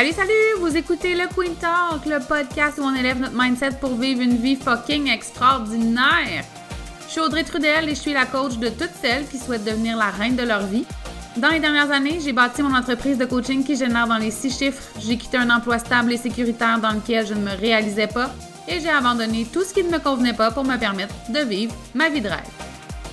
Salut, salut! Vous écoutez le Queen Talk, le podcast où on élève notre mindset pour vivre une vie fucking extraordinaire. Je suis Audrey Trudel et je suis la coach de toutes celles qui souhaitent devenir la reine de leur vie. Dans les dernières années, j'ai bâti mon entreprise de coaching qui génère dans les six chiffres. J'ai quitté un emploi stable et sécuritaire dans lequel je ne me réalisais pas et j'ai abandonné tout ce qui ne me convenait pas pour me permettre de vivre ma vie de rêve.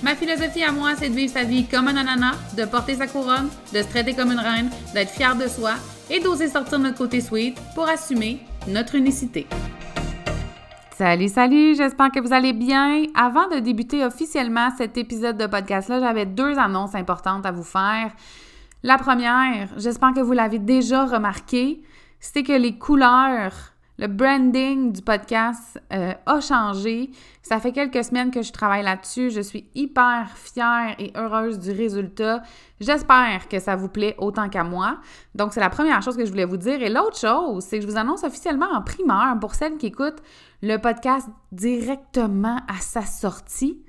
Ma philosophie à moi, c'est de vivre sa vie comme un ananas, de porter sa couronne, de se traiter comme une reine, d'être fier de soi et d'oser sortir notre côté sweet pour assumer notre unicité. Salut, salut, j'espère que vous allez bien. Avant de débuter officiellement cet épisode de podcast-là, j'avais deux annonces importantes à vous faire. La première, j'espère que vous l'avez déjà remarqué, c'est que les couleurs le branding du podcast euh, a changé. Ça fait quelques semaines que je travaille là-dessus. Je suis hyper fière et heureuse du résultat. J'espère que ça vous plaît autant qu'à moi. Donc, c'est la première chose que je voulais vous dire. Et l'autre chose, c'est que je vous annonce officiellement en primeur pour celles qui écoutent le podcast directement à sa sortie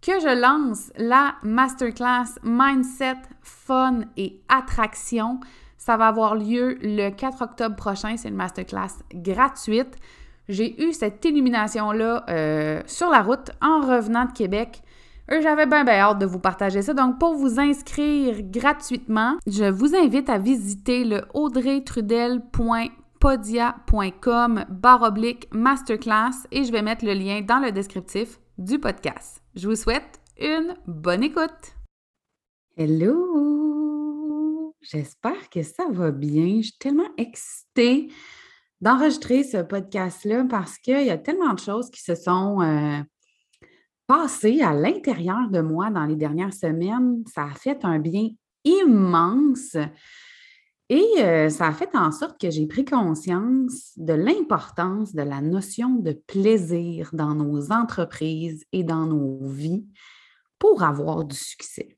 que je lance la masterclass Mindset, Fun et Attraction ça va avoir lieu le 4 octobre prochain. C'est une masterclass gratuite. J'ai eu cette illumination-là euh, sur la route en revenant de Québec. J'avais bien, bien hâte de vous partager ça. Donc, pour vous inscrire gratuitement, je vous invite à visiter le audreytrudel.podia.com baroblique masterclass et je vais mettre le lien dans le descriptif du podcast. Je vous souhaite une bonne écoute. Hello! J'espère que ça va bien. Je suis tellement excitée d'enregistrer ce podcast-là parce qu'il y a tellement de choses qui se sont euh, passées à l'intérieur de moi dans les dernières semaines. Ça a fait un bien immense. Et euh, ça a fait en sorte que j'ai pris conscience de l'importance de la notion de plaisir dans nos entreprises et dans nos vies pour avoir du succès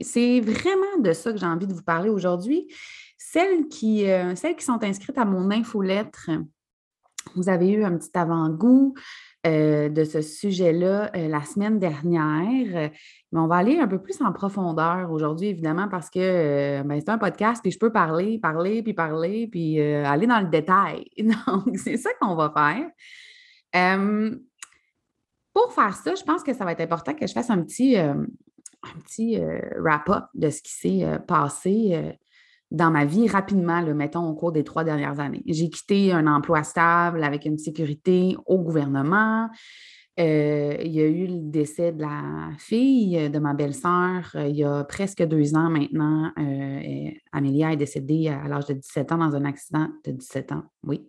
c'est vraiment de ça que j'ai envie de vous parler aujourd'hui. Celles qui, euh, sont inscrites à mon infolettre, vous avez eu un petit avant-goût euh, de ce sujet-là euh, la semaine dernière. Mais on va aller un peu plus en profondeur aujourd'hui, évidemment, parce que ben, c'est un podcast, puis je peux parler, parler, puis parler, puis aller dans le détail. Donc, c'est ça qu'on va faire. pour faire ça, je pense que ça va être important que je fasse un petit, un petit euh, wrap-up de ce qui s'est euh, passé euh, dans ma vie rapidement, mettons, au cours des trois dernières années. J'ai quitté un emploi stable avec une sécurité au gouvernement. il y a eu le décès de la fille de ma belle-sœur il y a presque deux ans maintenant. Amélia est décédée à l'âge de 17 ans dans un accident de 17 ans, oui,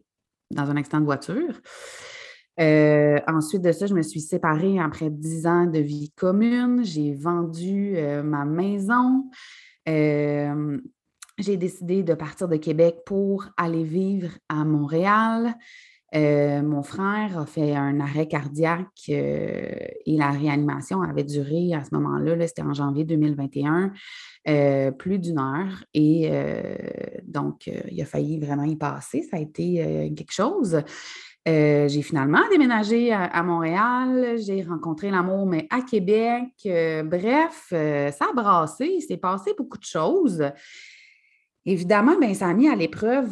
dans un accident de voiture. Euh, ensuite de ça, je me suis séparée après dix ans de vie commune. J'ai vendu euh, ma maison. Euh, j'ai décidé de partir de Québec pour aller vivre à Montréal. mon frère a fait un arrêt cardiaque et la réanimation avait duré à ce moment-là, -là, c'était en janvier 2021, plus d'une heure. Et donc, il a failli vraiment y passer. Ça a été quelque chose. Euh, j'ai finalement déménagé à, Montréal, j'ai rencontré l'amour, mais à Québec. Euh, bref, euh, ça a brassé, il s'est passé beaucoup de choses. Évidemment, ben, ça a mis à l'épreuve,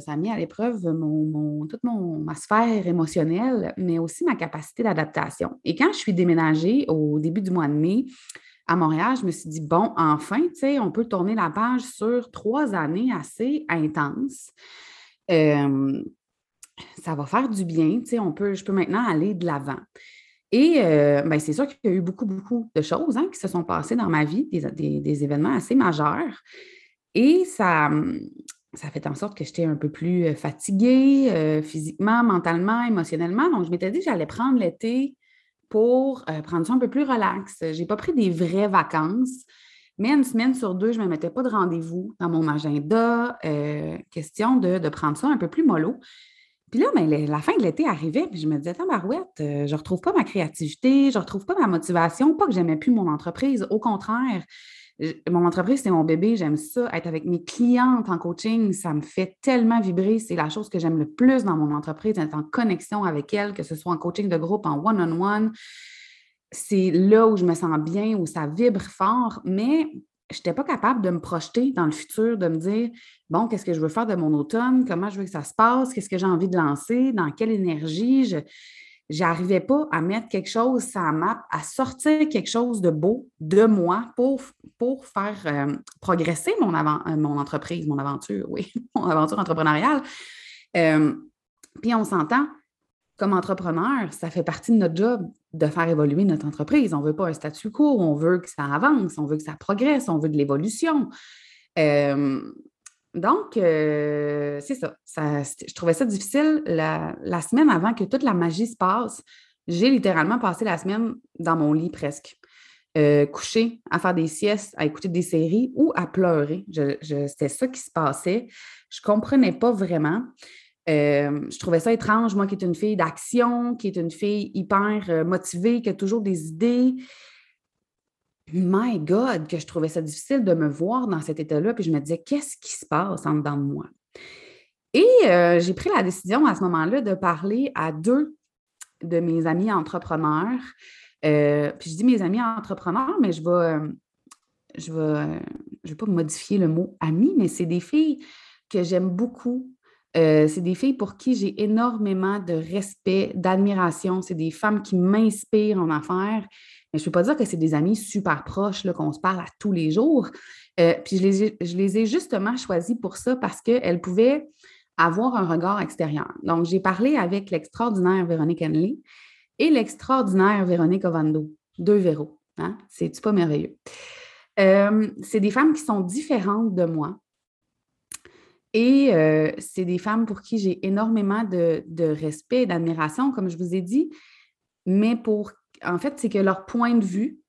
ça a mis à l'épreuve mon, toute ma sphère émotionnelle, mais aussi ma capacité d'adaptation. Et quand je suis déménagée au début du mois de mai à Montréal, je me suis dit, bon, enfin, tu sais, on peut tourner la page sur trois années assez intenses ça va faire du bien, tu sais, on peut, je peux maintenant aller de l'avant. Et euh, ben, c'est sûr qu'il y a eu beaucoup, beaucoup de choses hein, qui se sont passées dans ma vie, des, événements assez majeurs. Et ça, ça fait en sorte que j'étais un peu plus euh, fatiguée euh, physiquement, mentalement, émotionnellement. Donc, je m'étais dit que j'allais prendre l'été pour prendre ça un peu plus relax. Je n'ai pas pris des vraies vacances, mais une semaine sur deux, je ne me mettais pas de rendez-vous dans mon agenda. question de, de, prendre ça un peu plus mollo. Puis là, ben, la fin de l'été arrivait, puis je me disais, Marouette, euh, je ne retrouve pas ma créativité, je ne retrouve pas ma motivation. Pas que j'aimais plus mon entreprise, au contraire. Mon entreprise, c'est mon bébé, j'aime ça. Être avec mes clientes en coaching, ça me fait tellement vibrer. C'est la chose que j'aime le plus dans mon entreprise, être en connexion avec elles, que ce soit en coaching de groupe, en one-on-one. C'est là où je me sens bien, où ça vibre fort. Mais je n'étais pas capable de me projeter dans le futur, de me dire, bon, qu'est-ce que je veux faire de mon automne, comment je veux que ça se passe, qu'est-ce que j'ai envie de lancer, dans quelle énergie? Je n'arrivais pas à mettre quelque chose sur la map, à sortir quelque chose de beau de moi pour, pour faire euh, progresser mon, avant, euh, mon entreprise, mon aventure, oui, mon aventure entrepreneuriale. Euh, puis on s'entend, comme entrepreneur, ça fait partie de notre job de faire évoluer notre entreprise. On ne veut pas un statu quo, on veut que ça avance, on veut que ça progresse, on veut de l'évolution. Euh, donc, euh, c'est ça. Je trouvais ça difficile la, semaine avant que toute la magie se passe. J'ai littéralement passé la semaine dans mon lit presque. Euh, couché à faire des siestes, à écouter des séries ou à pleurer. C'était ça qui se passait. Je ne comprenais pas vraiment. Euh, je trouvais ça étrange, moi qui est une fille d'action, qui est une fille hyper euh, motivée, qui a toujours des idées. My God, que je trouvais ça difficile de me voir dans cet état-là, puis je me disais, qu'est-ce qui se passe en dedans de moi? Et euh, j'ai pris la décision à ce moment-là de parler à deux de mes amis entrepreneurs. puis je dis mes amis entrepreneurs, mais je vais, je vais, je vais pas modifier le mot ami, mais c'est des filles que j'aime beaucoup, euh, c'est des filles pour qui j'ai énormément de respect, d'admiration. C'est des femmes qui m'inspirent en affaires. Mais je ne peux pas dire que c'est des amies super proches, qu'on se parle à tous les jours. Euh, puis je les, ai, justement choisies pour ça parce qu'elles pouvaient avoir un regard extérieur. Donc, j'ai parlé avec l'extraordinaire Véronique Henley et l'extraordinaire Véronique Ovando, deux Véro. Hein? C'est-tu pas merveilleux? Euh, c'est des femmes qui sont différentes de moi, et euh, c'est des femmes pour qui j'ai énormément de, respect et d'admiration, comme je vous ai dit, mais pour, en fait, c'est que leur point de vue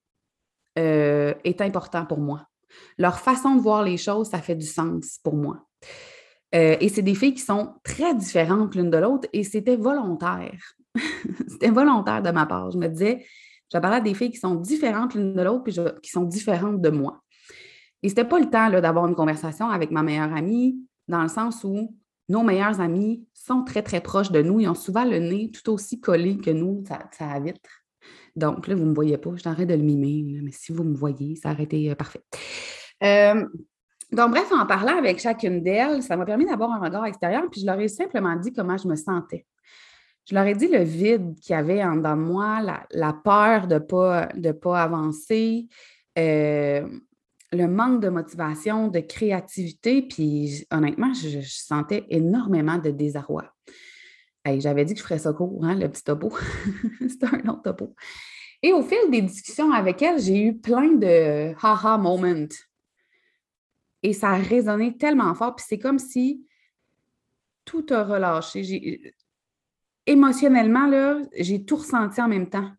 euh, est important pour moi. Leur façon de voir les choses, ça fait du sens pour moi. Euh, et c'est des filles qui sont très différentes l'une de l'autre et c'était volontaire. c'était volontaire de ma part. Je me disais, je parlais à des filles qui sont différentes l'une de l'autre puis qui sont différentes de moi. Et c'était pas le temps d'avoir une conversation avec ma meilleure amie, dans le sens où nos meilleurs amis sont très, très proches de nous. Ils ont souvent le nez tout aussi collé que nous, ça, ça vitre. Donc là, vous ne me voyez pas, je t'arrête de le mimer, mais si vous me voyez, ça aurait été euh, parfait. Euh, donc, bref, en parlant avec chacune d'elles, ça m'a permis d'avoir un regard extérieur, puis je leur ai simplement dit comment je me sentais. Je leur ai dit le vide qu'il y avait en moi, la, peur de ne pas, de pas avancer, euh, le manque de motivation, de créativité, puis honnêtement, je, sentais énormément de désarroi. J'avais dit que je ferais ça court, hein, le petit topo. C'était un autre topo. Et au fil des discussions avec elle, j'ai eu plein de haha moments. Et ça a résonné tellement fort, puis c'est comme si tout a relâché. Émotionnellement, j'ai tout ressenti en même temps.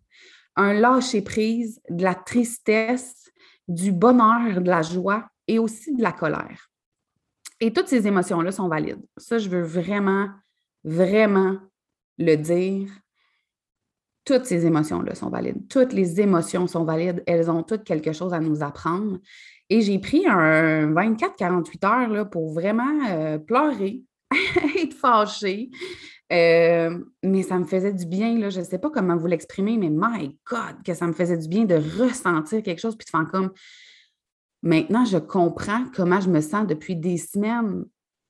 Un lâcher-prise, de la tristesse, du bonheur, de la joie et aussi de la colère. Et toutes ces émotions-là sont valides. Ça, je veux vraiment, vraiment le dire. Toutes ces émotions-là sont valides. Toutes les émotions sont valides. Elles ont toutes quelque chose à nous apprendre. Et j'ai pris un 24-48 heures là, pour vraiment euh, pleurer, être fâchée, euh, mais ça me faisait du bien, là, je ne sais pas comment vous l'exprimer, mais my God, que ça me faisait du bien de ressentir quelque chose, puis de faire comme, maintenant, je comprends comment je me sens depuis des semaines,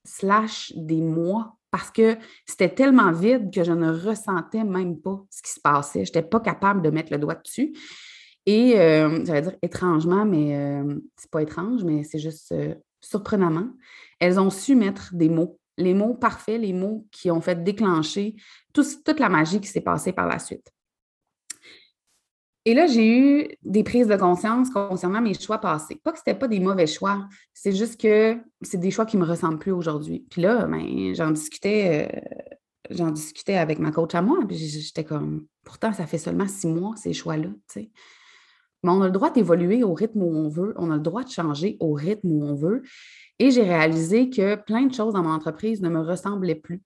slash des mois, parce que c'était tellement vide que je ne ressentais même pas ce qui se passait. Je n'étais pas capable de mettre le doigt dessus. Et euh, j'allais dire étrangement, mais euh, c'est pas étrange, mais c'est juste surprenamment. Elles ont su mettre des mots les mots parfaits, les mots qui ont fait déclencher toute la magie qui s'est passée par la suite. Et là, j'ai eu des prises de conscience concernant mes choix passés. Pas que ce pas des mauvais choix, c'est juste que c'est des choix qui ne me ressemblent plus aujourd'hui. Puis là, ben, j'en discutais, euh, j'en discutais avec ma coach à moi, puis j'étais comme, pourtant, ça fait seulement six mois, ces choix-là, Mais on a le droit d'évoluer au rythme où on veut, on a le droit de changer au rythme où on veut. Et j'ai réalisé que plein de choses dans mon entreprise ne me ressemblaient plus.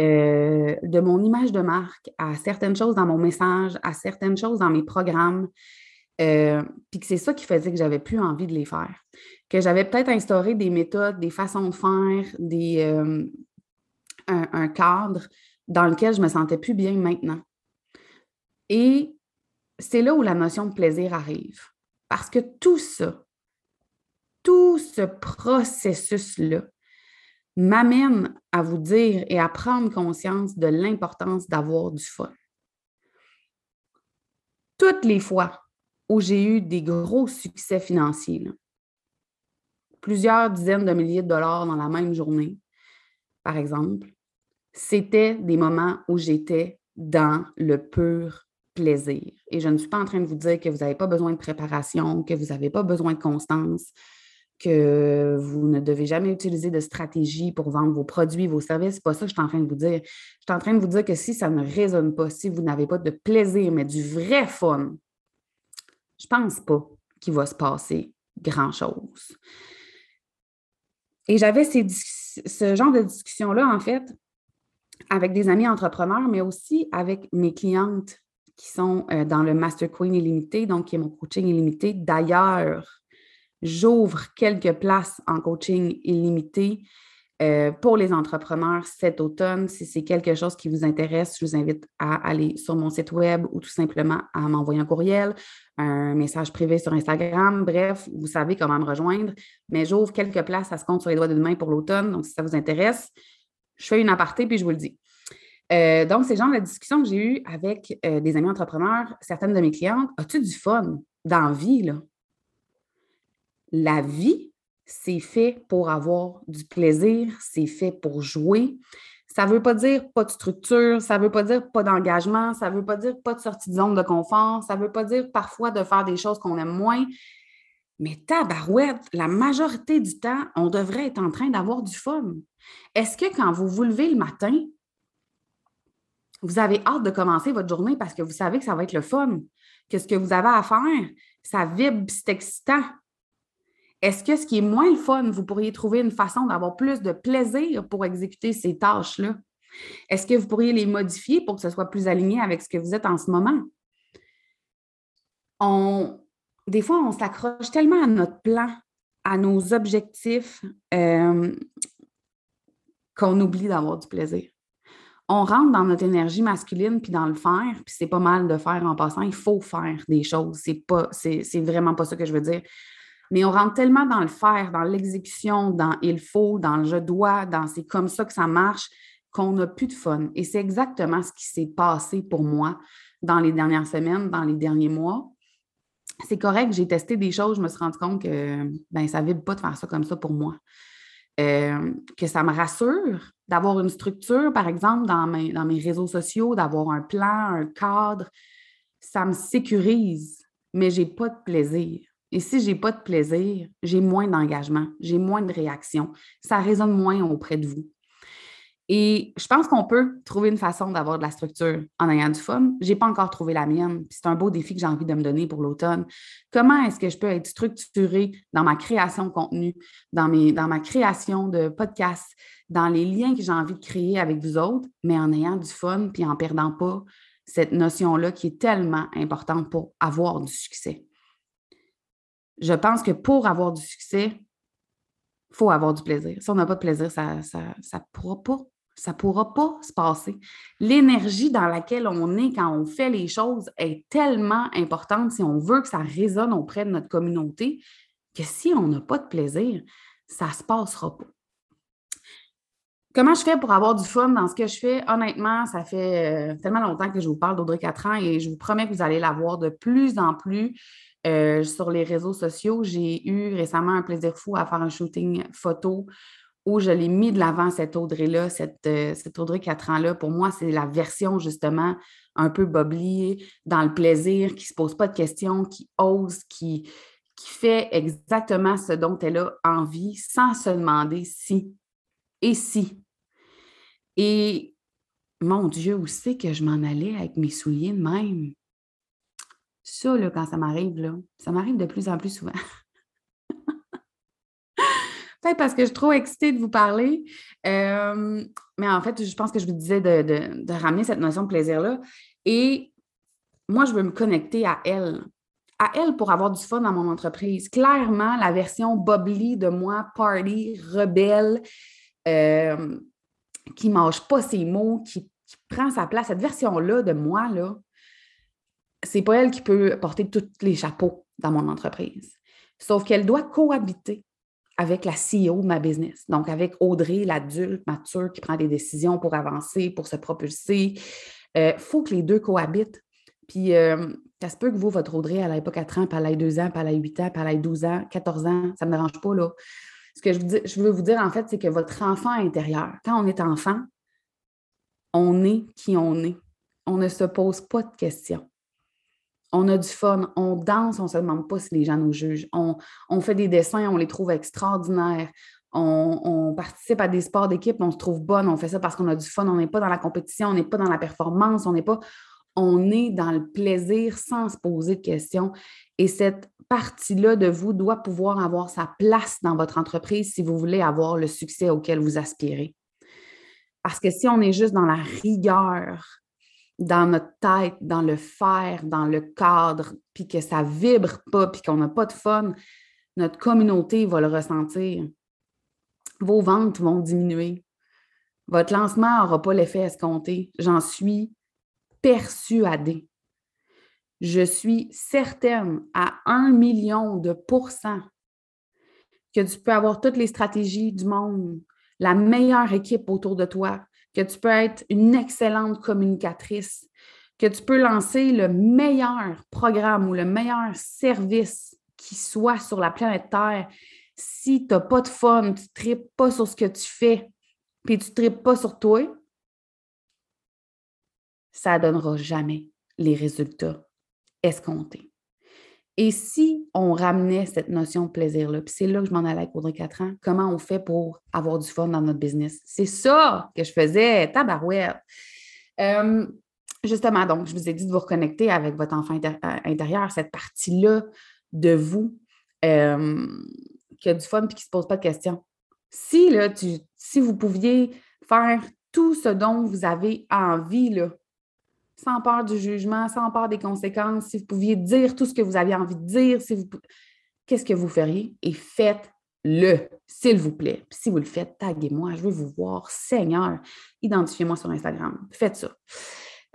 Euh, de mon image de marque à certaines choses dans mon message, à certaines choses dans mes programmes. Euh, puis que c'est ça qui faisait que j'avais plus envie de les faire. Que j'avais peut-être instauré des méthodes, des façons de faire, euh, un, un, cadre dans lequel je me sentais plus bien maintenant. Et c'est là où la notion de plaisir arrive. Parce que tout ça, tout ce processus-là m'amène à vous dire et à prendre conscience de l'importance d'avoir du fun. Toutes les fois où j'ai eu des gros succès financiers, plusieurs dizaines de milliers de dollars dans la même journée, par exemple, c'était des moments où j'étais dans le pur plaisir. Et je ne suis pas en train de vous dire que vous n'avez pas besoin de préparation, que vous n'avez pas besoin de constance, que vous ne devez jamais utiliser de stratégie pour vendre vos produits, vos services. C'est pas ça que je suis en train de vous dire. Je suis en train de vous dire que si ça ne résonne pas, si vous n'avez pas de plaisir, mais du vrai fun, je ne pense pas qu'il va se passer grand-chose. Et j'avais ce genre de discussion-là, en fait, avec des amis entrepreneurs, mais aussi avec mes clientes qui sont euh, dans le Master Queen illimité, donc qui est mon coaching illimité. D'ailleurs, J'ouvre quelques places en coaching illimité euh, pour les entrepreneurs cet automne. Si c'est quelque chose qui vous intéresse, je vous invite à aller sur mon site web ou tout simplement à m'envoyer un courriel, un message privé sur Instagram. Bref, vous savez comment me rejoindre. Mais j'ouvre quelques places, ça se compte sur les doigts d'une main pour l'automne. Donc, si ça vous intéresse, je fais une aparté puis je vous le dis. Euh, donc, c'est genre la discussion que j'ai eue avec euh, des amis entrepreneurs, certaines de mes clientes. As-tu du fun dans la vie, là? la vie, c'est fait pour avoir du plaisir, c'est fait pour jouer. Ça ne veut pas dire pas de structure, ça ne veut pas dire pas d'engagement, ça ne veut pas dire pas de sortie de zone de confort, ça ne veut pas dire parfois de faire des choses qu'on aime moins. Mais tabarouette, la majorité du temps, on devrait être en train d'avoir du fun. Est-ce que quand vous vous levez le matin, vous avez hâte de commencer votre journée parce que vous savez que ça va être le fun, que ce que vous avez à faire, ça vibre, c'est excitant. Est-ce que ce qui est moins le fun, vous pourriez trouver une façon d'avoir plus de plaisir pour exécuter ces tâches-là? Est-ce que vous pourriez les modifier pour que ce soit plus aligné avec ce que vous êtes en ce moment? Des fois, on s'accroche tellement à notre plan, à nos objectifs, euh, qu'on oublie d'avoir du plaisir. On rentre dans notre énergie masculine puis dans le faire, puis c'est pas mal de faire en passant. Il faut faire des choses. C'est pas, c'est vraiment pas ça que je veux dire. Mais on rentre tellement dans le faire, dans l'exécution, dans il faut, dans le je dois, dans c'est comme ça que ça marche, qu'on n'a plus de fun. Et c'est exactement ce qui s'est passé pour moi dans les dernières semaines, dans les derniers mois. C'est correct, j'ai testé des choses, je me suis rendu compte que ben, ça vibre pas de faire ça comme ça pour moi. Euh, que ça me rassure d'avoir une structure, par exemple, dans mes, dans mes réseaux sociaux, d'avoir un plan, un cadre. Ça me sécurise, mais je n'ai pas de plaisir. Et si je n'ai pas de plaisir, j'ai moins d'engagement, j'ai moins de réaction. Ça résonne moins auprès de vous. Et je pense qu'on peut trouver une façon d'avoir de la structure en ayant du fun. Je n'ai pas encore trouvé la mienne. C'est un beau défi que j'ai envie de me donner pour l'automne. Comment est-ce que je peux être structurée dans ma création de contenu, dans, mes, dans ma création de podcast, dans les liens que j'ai envie de créer avec vous autres, mais en ayant du fun puis en perdant pas cette notion-là qui est tellement importante pour avoir du succès? Je pense que pour avoir du succès, il faut avoir du plaisir. Si on n'a pas de plaisir, ça ne pourra pas. Ça pourra pas se passer. L'énergie dans laquelle on est quand on fait les choses est tellement importante si on veut que ça résonne auprès de notre communauté que si on n'a pas de plaisir, ça ne se passera pas. Comment je fais pour avoir du fun dans ce que je fais? Honnêtement, ça fait euh, tellement longtemps que je vous parle d'Audrey Catran et je vous promets que vous allez la voir de plus en plus. Euh, sur les réseaux sociaux, j'ai eu récemment un plaisir fou à faire un shooting photo où je l'ai mis de l'avant, cette Audrey-là, cette, euh, Audrey 4 ans-là. Pour moi, c'est la version justement un peu boblier, dans le plaisir, qui ne se pose pas de questions, qui ose, qui, qui fait exactement ce dont elle a envie sans se demander si et si. Et mon Dieu, où c'est que je m'en allais avec mes souliers de même? Ça, là, quand ça m'arrive, là, ça m'arrive de plus en plus souvent. Peut-être parce que je suis trop excitée de vous parler. Euh, mais en fait, je pense que je vous disais de, ramener cette notion de plaisir-là. Et moi, je veux me connecter à elle. À elle pour avoir du fun dans mon entreprise. Clairement, la version bubbly de moi, party, rebelle, euh, qui ne mange pas ses mots, qui, qui prend sa place. Cette version-là de moi, là, c'est pas elle qui peut porter tous les chapeaux dans mon entreprise. Sauf qu'elle doit cohabiter avec la CEO de ma business. Donc, avec Audrey, l'adulte mature qui prend des décisions pour avancer, pour se propulser. Il euh, faut que les deux cohabitent. Puis, euh, ça se peut que vous, votre Audrey, elle n'ait pas 4 ans, puis elle ait 2 ans, puis elle ait 8 ans, puis elle ait 12 ans, 14 ans. Ça ne me dérange pas, là. Ce que je veux, je veux vous dire, en fait, c'est que votre enfant intérieur, quand on est enfant, on est qui on est. On ne se pose pas de questions on a du fun, on danse, on ne se demande pas si les gens nous jugent. On, fait des dessins, on les trouve extraordinaires. On, participe à des sports d'équipe, on se trouve bonne, on fait ça parce qu'on a du fun, on n'est pas dans la compétition, on n'est pas dans la performance, on n'est pas. On est dans le plaisir sans se poser de questions. Et cette partie-là de vous doit pouvoir avoir sa place dans votre entreprise si vous voulez avoir le succès auquel vous aspirez. Parce que si on est juste dans la rigueur, dans notre tête, dans le faire, dans le cadre, puis que ça vibre pas, puis qu'on n'a pas de fun, notre communauté va le ressentir. Vos ventes vont diminuer. Votre lancement n'aura pas l'effet escompté. J'en suis persuadée. Je suis certaine à un million de pourcents que tu peux avoir toutes les stratégies du monde, la meilleure équipe autour de toi, que tu peux être une excellente communicatrice, que tu peux lancer le meilleur programme ou le meilleur service qui soit sur la planète Terre. Si tu n'as pas de fun, tu ne tripes pas sur ce que tu fais, puis tu ne tripes pas sur toi, ça ne donnera jamais les résultats escomptés. Et si on ramenait cette notion de plaisir-là, puis c'est là que je m'en allais avec Audrey 4 ans, comment on fait pour avoir du fun dans notre business? C'est ça que je faisais, tabarouette. Euh, justement, donc, je vous ai dit de vous reconnecter avec votre enfant euh, intérieur, cette partie-là de vous euh, qui a du fun et qui ne se pose pas de questions. Si, là, si vous pouviez faire tout ce dont vous avez envie, là, sans peur du jugement, sans peur des conséquences, si vous pouviez dire tout ce que vous aviez envie de dire, si vous... qu'est-ce que vous feriez? Et faites-le, s'il vous plaît. si vous le faites, taguez-moi, je veux vous voir. Seigneur, identifiez-moi sur Instagram. Faites ça.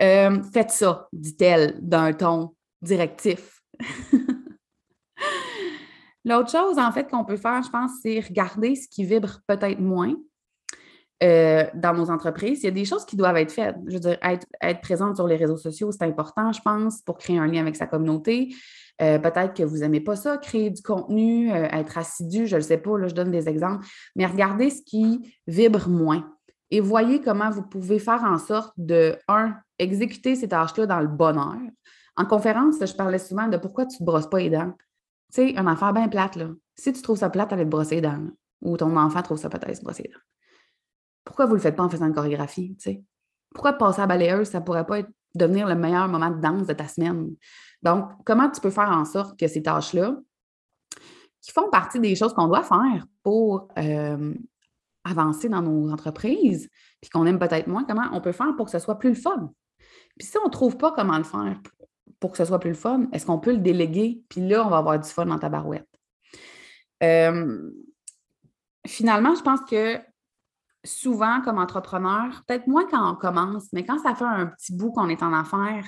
Euh, faites ça, dit-elle d'un ton directif. L'autre chose, en fait, qu'on peut faire, je pense, c'est regarder ce qui vibre peut-être moins euh, dans nos entreprises, il y a des choses qui doivent être faites. Je veux dire, être, être présente sur les réseaux sociaux, c'est important, je pense, pour créer un lien avec sa communauté. Euh, peut-être que vous n'aimez pas ça, créer du contenu, euh, être assidu, je ne sais pas, là, je donne des exemples, mais regardez ce qui vibre moins et voyez comment vous pouvez faire en sorte de, un, exécuter ces tâches-là dans le bonheur. En conférence, je parlais souvent de pourquoi tu ne te brosses pas les dents. Tu sais, un enfant bien plate, là. Si tu trouves ça plate, allez te brosser les dents. Ou ton enfant trouve ça peut-être se brosser les dents. Pourquoi vous ne le faites pas en faisant une chorégraphie? Pourquoi passer à balayeuse, ça ne pourrait pas devenir le meilleur moment de danse de ta semaine? Donc, comment tu peux faire en sorte que ces tâches-là, qui font partie des choses qu'on doit faire pour euh, avancer dans nos entreprises, puis qu'on aime peut-être moins, comment on peut faire pour que ce soit plus le fun? Puis si on ne trouve pas comment le faire pour que ce soit plus le fun, est-ce qu'on peut le déléguer? Puis là, on va avoir du fun dans ta barouette? Euh, finalement, je pense que souvent comme entrepreneur, peut-être moins quand on commence, mais quand ça fait un petit bout qu'on est en affaires,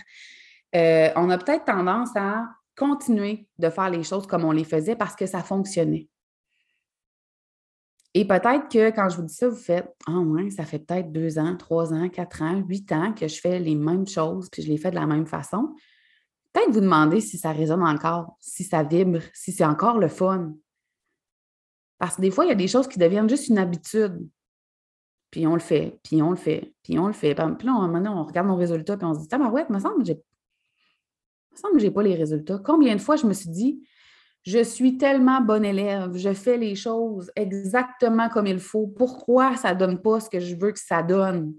euh, on a peut-être tendance à continuer de faire les choses comme on les faisait parce que ça fonctionnait. Et peut-être que quand je vous dis ça, vous faites Ah ouais, ça fait peut-être deux ans, trois ans, quatre ans, huit ans que je fais les mêmes choses, puis je les fais de la même façon. Peut-être vous demander si ça résonne encore, si ça vibre, si c'est encore le fun. Parce que des fois, il y a des choses qui deviennent juste une habitude. Puis on le fait, puis on le fait, puis on le fait. Puis là, on, regarde nos résultats, puis on se dit, ouais, il me semble que j'ai. me semble que pas les résultats. Combien de fois je me suis dit, je suis tellement bon élève, je fais les choses exactement comme il faut. Pourquoi ça ne donne pas ce que je veux que ça donne?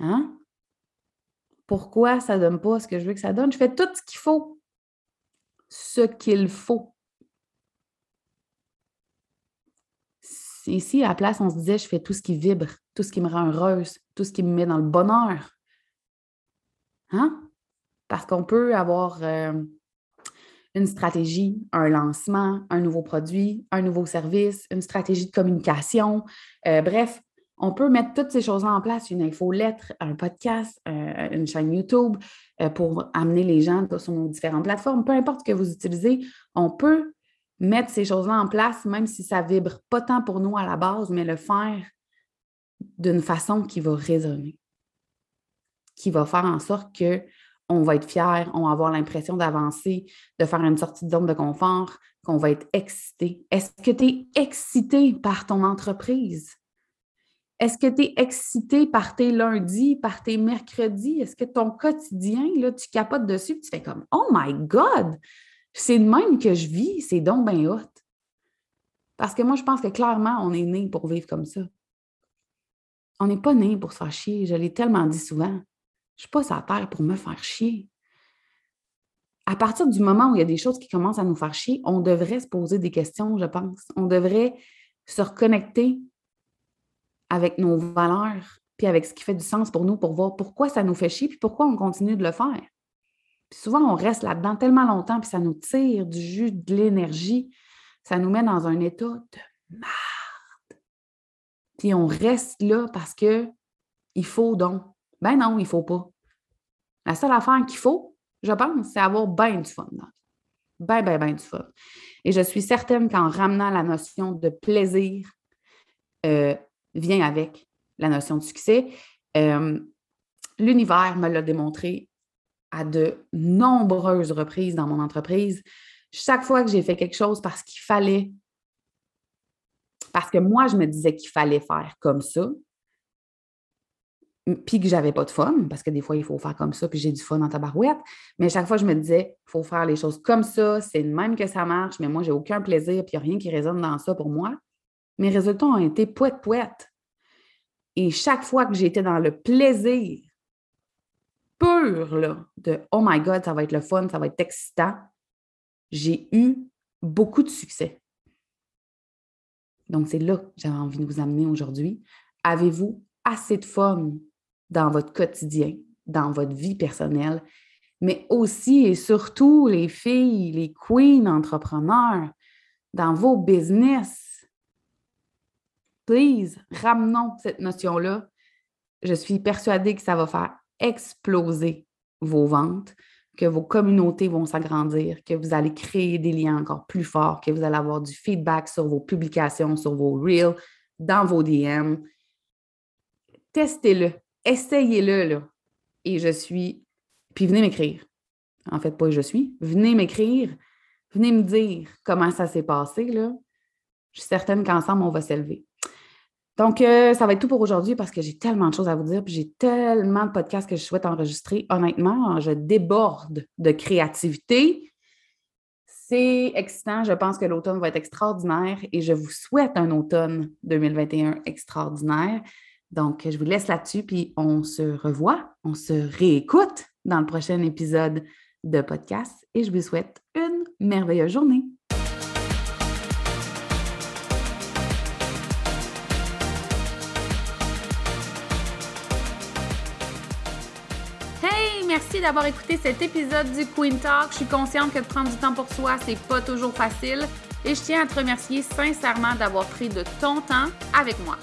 Hein? Pourquoi ça ne donne pas ce que je veux que ça donne? Je fais tout ce qu'il faut. Ce qu'il faut. Ici, à la place, on se disait, je fais tout ce qui vibre, tout ce qui me rend heureuse, tout ce qui me met dans le bonheur. Hein? Parce qu'on peut avoir euh, une stratégie, un lancement, un nouveau produit, un nouveau service, une stratégie de communication. Euh, bref, on peut mettre toutes ces choses-là en place, une infolettre, un podcast, euh, une chaîne YouTube pour amener les gens sur nos différentes plateformes. Peu importe ce que vous utilisez, on peut mettre ces choses-là en place, même si ça vibre pas tant pour nous à la base, mais le faire d'une façon qui va résonner, qui va faire en sorte que on va être fier, on va avoir l'impression d'avancer, de faire une sortie de zone de confort, qu'on va être excité. Est-ce que tu es excité par ton entreprise? Est-ce que tu es excité par tes lundis, par tes mercredis? Est-ce que ton quotidien, là, tu capotes dessus tu fais comme Oh my God! C'est de même que je vis, c'est donc bien hot. Parce que moi, je pense que clairement, on est né pour vivre comme ça. On n'est pas né pour se faire chier. Je l'ai tellement dit souvent. Je ne suis pas sur terre pour me faire chier. À partir du moment où il y a des choses qui commencent à nous faire chier, on devrait se poser des questions, je pense. On devrait se reconnecter avec nos valeurs, puis avec ce qui fait du sens pour nous, pour voir pourquoi ça nous fait chier, puis pourquoi on continue de le faire. Puis souvent, on reste là-dedans tellement longtemps, puis ça nous tire du jus, de l'énergie. Ça nous met dans un état de merde. Puis on reste là parce que il faut donc. Ben non, il ne faut pas. La seule affaire qu'il faut, je pense, c'est avoir bien du fun. Bien, bien, bien du fun. Et je suis certaine qu'en ramenant la notion de plaisir, euh, vient avec la notion de succès. Euh, l'univers me l'a démontré à de nombreuses reprises dans mon entreprise. Chaque fois que j'ai fait quelque chose parce qu'il fallait, parce que moi, je me disais qu'il fallait faire comme ça, puis que j'avais pas de fun, parce que des fois, il faut faire comme ça, puis j'ai du fun dans ta barouette. Mais chaque fois, je me disais, il faut faire les choses comme ça, c'est de même que ça marche, mais moi, j'ai aucun plaisir, puis il n'y a rien qui résonne dans ça pour moi. Mes résultats ont été poète-poète. Et chaque fois que j'étais dans le plaisir pur là, de Oh my God, ça va être le fun, ça va être excitant, j'ai eu beaucoup de succès. Donc, c'est là que j'avais envie de vous amener aujourd'hui. Avez-vous assez de fun dans votre quotidien, dans votre vie personnelle, mais aussi et surtout les filles, les queens entrepreneurs, dans vos business? Please, ramenons cette notion-là. Je suis persuadée que ça va faire exploser vos ventes, que vos communautés vont s'agrandir, que vous allez créer des liens encore plus forts, que vous allez avoir du feedback sur vos publications, sur vos reels, dans vos DM. Testez-le, essayez-le. Et je suis. Puis venez m'écrire. En fait, pas je suis. Venez m'écrire. Venez me dire comment ça s'est passé, là. Je suis certaine qu'ensemble, on va s'élever. Donc, euh, ça va être tout pour aujourd'hui parce que j'ai tellement de choses à vous dire, puis j'ai tellement de podcasts que je souhaite enregistrer. Honnêtement, je déborde de créativité. C'est excitant. Je pense que l'automne va être extraordinaire et je vous souhaite un automne 2021 extraordinaire. Donc, je vous laisse là-dessus, puis on se revoit, on se réécoute dans le prochain épisode de podcast et je vous souhaite une merveilleuse journée. Merci d'avoir écouté cet épisode du Queen Talk. Je suis consciente que de prendre du temps pour soi, c'est pas toujours facile. Et je tiens à te remercier sincèrement d'avoir pris de ton temps avec moi.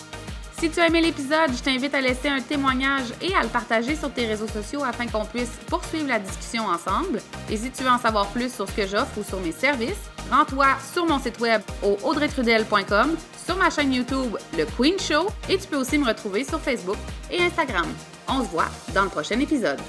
Si tu as aimé l'épisode, je t'invite à laisser un témoignage et à le partager sur tes réseaux sociaux afin qu'on puisse poursuivre la discussion ensemble. Et si tu veux en savoir plus sur ce que j'offre ou sur mes services, rends-toi sur mon site web au audreytrudel.com, sur ma chaîne YouTube Le Queen Show et tu peux aussi me retrouver sur Facebook et Instagram. On se voit dans le prochain épisode.